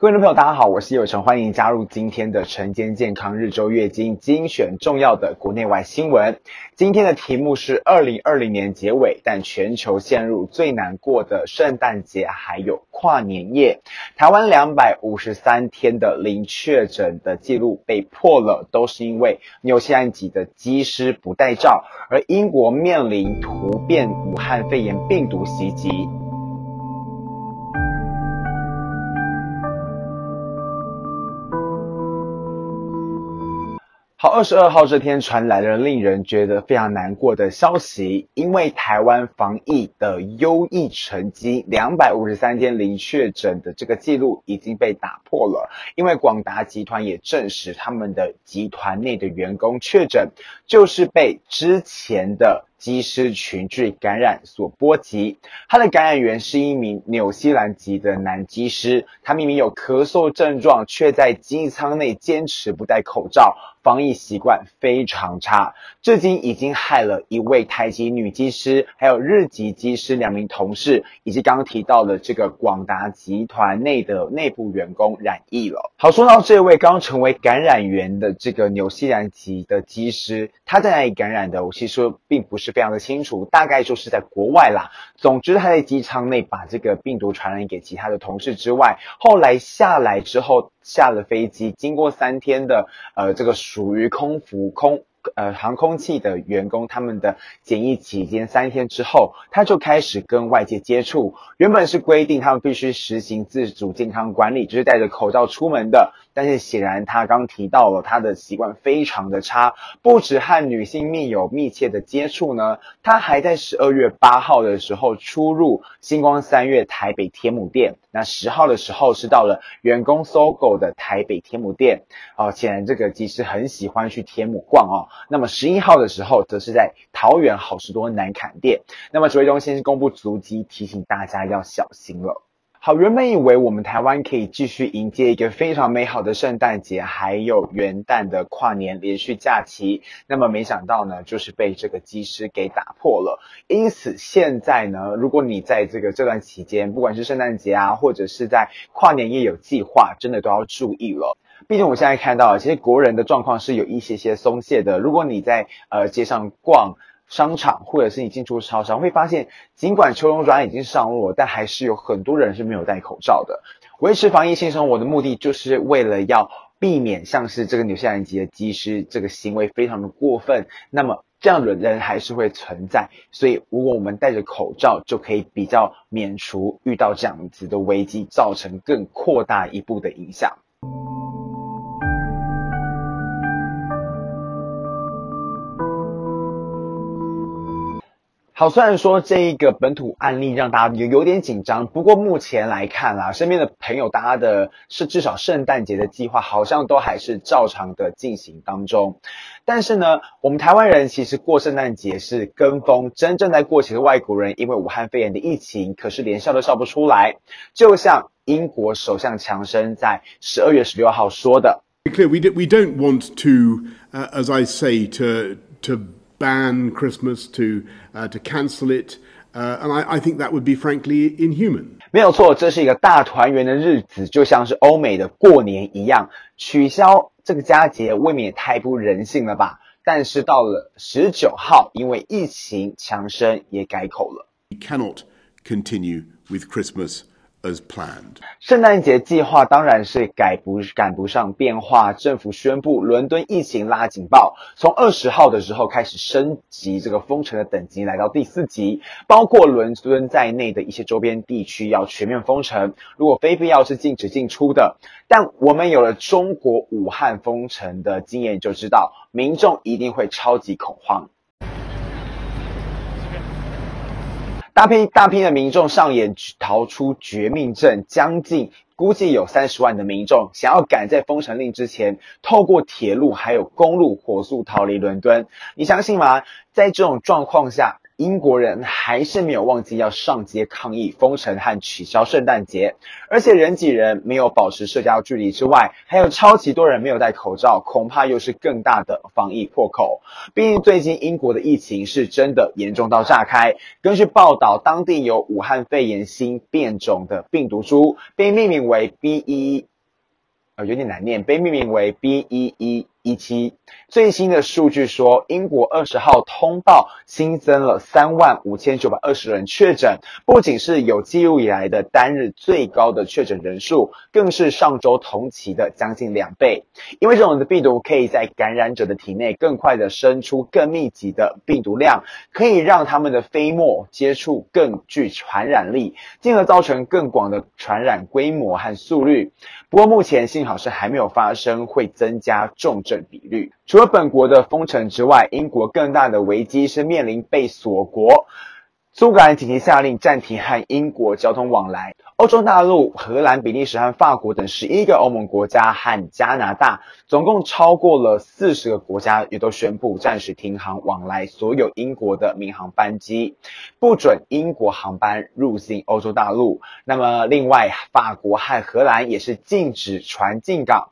各位朋友，大家好，我是有成，欢迎加入今天的晨间健康日周月经精选重要的国内外新闻。今天的题目是二零二零年结尾，但全球陷入最难过的圣诞节，还有跨年夜。台湾两百五十三天的零确诊的记录被破了，都是因为纽西兰籍的机师不戴罩，而英国面临突变武汉肺炎病毒袭击。好，二十二号这天传来了令人觉得非常难过的消息，因为台湾防疫的优异成绩，两百五十三天零确诊的这个记录已经被打破了。因为广达集团也证实，他们的集团内的员工确诊，就是被之前的。机师群聚感染所波及，他的感染源是一名纽西兰籍的男机师，他明明有咳嗽症状，却在机舱内坚持不戴口罩，防疫习惯非常差，至今已经害了一位台籍女机师，还有日籍机师两名同事，以及刚刚提到的这个广达集团内的内部员工染疫了。好，说到这位刚成为感染源的这个纽西兰籍的机师，他在哪里感染的？我其实并不是。非常的清楚，大概就是在国外啦。总之，他在机舱内把这个病毒传染给其他的同事之外，后来下来之后下了飞机，经过三天的呃这个属于空服空。呃，航空器的员工，他们的检疫期间三天之后，他就开始跟外界接触。原本是规定他们必须实行自主健康管理，就是戴着口罩出门的。但是显然他刚提到了他的习惯非常的差，不止和女性密友密切的接触呢，他还在十二月八号的时候出入星光三月台北天母店。那十号的时候是到了员工搜狗的台北天母店。哦，显然这个技师很喜欢去天母逛哦。那么十一号的时候，则是在桃园好市多南崁店。那么指挥中心是公布足迹，提醒大家要小心了。好，原本以为我们台湾可以继续迎接一个非常美好的圣诞节，还有元旦的跨年连续假期，那么没想到呢，就是被这个机师给打破了。因此现在呢，如果你在这个这段期间，不管是圣诞节啊，或者是在跨年夜有计划，真的都要注意了。毕竟我现在看到，其实国人的状况是有一些些松懈的。如果你在呃街上逛商场，或者是你进出超商，会发现，尽管秋冬专案已经上路了，但还是有很多人是没有戴口罩的。维持防疫新生活的目的，就是为了要避免像是这个纽西兰籍的机师这个行为非常的过分。那么这样的人还是会存在，所以如果我们戴着口罩，就可以比较免除遇到这样子的危机，造成更扩大一步的影响。好，虽然说这一个本土案例让大家有有点紧张，不过目前来看啦，身边的朋友，大家的是至少圣诞节的计划好像都还是照常的进行当中。但是呢，我们台湾人其实过圣诞节是跟风，真正在过节的外国人，因为武汉肺炎的疫情，可是连笑都笑不出来。就像英国首相强生在十二月十六号说的：“We we don't want to, as I say, to to.” Ban Christmas to uh, to cancel it, uh, and I, I think that would be frankly inhuman. 没有错，这是一个大团圆的日子，就像是欧美的过年一样，取消这个佳节未免也太不人性了吧？但是到了十九号，因为疫情，强生也改口了。We cannot continue with Christmas. As planned. 圣诞节计划当然是改不赶不上变化。政府宣布，伦敦疫情拉警报，从二十号的时候开始升级这个封城的等级，来到第四级，包括伦敦在内的一些周边地区要全面封城，如果非必要是禁止进出的。但我们有了中国武汉封城的经验，就知道民众一定会超级恐慌。大批大批的民众上演逃出绝命镇，将近估计有三十万的民众想要赶在封城令之前，透过铁路还有公路火速逃离伦敦。你相信吗？在这种状况下，英国人还是没有忘记要上街抗议封城和取消圣诞节，而且人挤人没有保持社交距离之外，还有超级多人没有戴口罩，恐怕又是更大的防疫破口。毕竟最近英国的疫情是真的严重到炸开。根据报道，当地有武汉肺炎新变种的病毒株，被命名为 B.1.1，呃，有点难念，被命名为 B.1.1。一七最新的数据说，英国二十号通报新增了三万五千九百二十人确诊，不仅是有记录以来的单日最高的确诊人数，更是上周同期的将近两倍。因为这种的病毒可以在感染者的体内更快的生出更密集的病毒量，可以让他们的飞沫接触更具传染力，进而造成更广的传染规模和速率。不过目前幸好是还没有发生会增加重症比率。除了本国的封城之外，英国更大的危机是面临被锁国。苏格兰紧急下令暂停和英国交通往来。欧洲大陆、荷兰、比利时和法国等十一个欧盟国家和加拿大，总共超过了四十个国家，也都宣布暂时停航往来所有英国的民航班机，不准英国航班入境欧洲大陆。那么，另外法国和荷兰也是禁止船进港。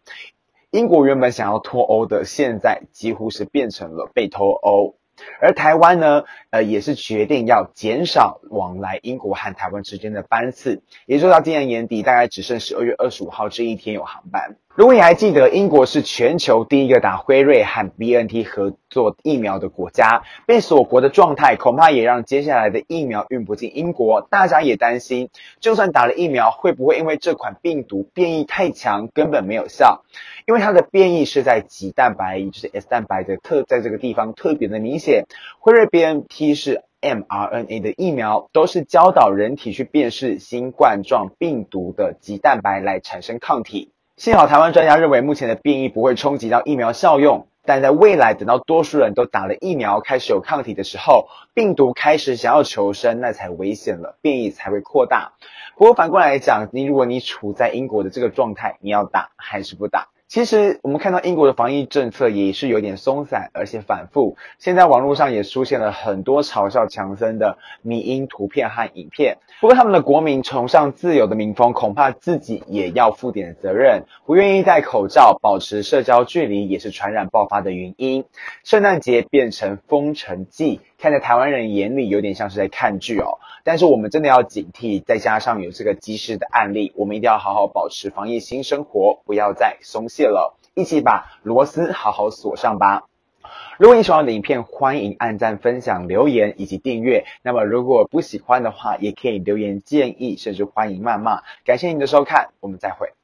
英国原本想要脱欧的，现在几乎是变成了被脱欧。而台湾呢，呃，也是决定要减少往来英国和台湾之间的班次，也就到今年年底，大概只剩十二月二十五号这一天有航班。如果你还记得，英国是全球第一个打辉瑞和 BNT 合作疫苗的国家，被锁国的状态，恐怕也让接下来的疫苗运不进英国。大家也担心，就算打了疫苗，会不会因为这款病毒变异太强，根本没有效？因为它的变异是在棘蛋白，也就是 S 蛋白的特，在这个地方特别的明显。辉瑞 BNT 是 mRNA 的疫苗，都是教导人体去辨识新冠状病毒的棘蛋白来产生抗体。幸好台湾专家认为，目前的变异不会冲击到疫苗效用，但在未来等到多数人都打了疫苗，开始有抗体的时候，病毒开始想要求生，那才危险了，变异才会扩大。不过反过来讲，你如果你处在英国的这个状态，你要打还是不打？其实我们看到英国的防疫政策也是有点松散，而且反复。现在网络上也出现了很多嘲笑强森的迷因图片和影片。不过他们的国民崇尚自由的民风，恐怕自己也要负点责任。不愿意戴口罩、保持社交距离，也是传染爆发的原因。圣诞节变成封城季。看在台湾人眼里，有点像是在看剧哦。但是我们真的要警惕，再加上有这个及时的案例，我们一定要好好保持防疫新生活，不要再松懈了。一起把螺丝好好锁上吧。如果你喜欢我的影片，欢迎按赞、分享、留言以及订阅。那么如果不喜欢的话，也可以留言建议，甚至欢迎谩骂。感谢您的收看，我们再会。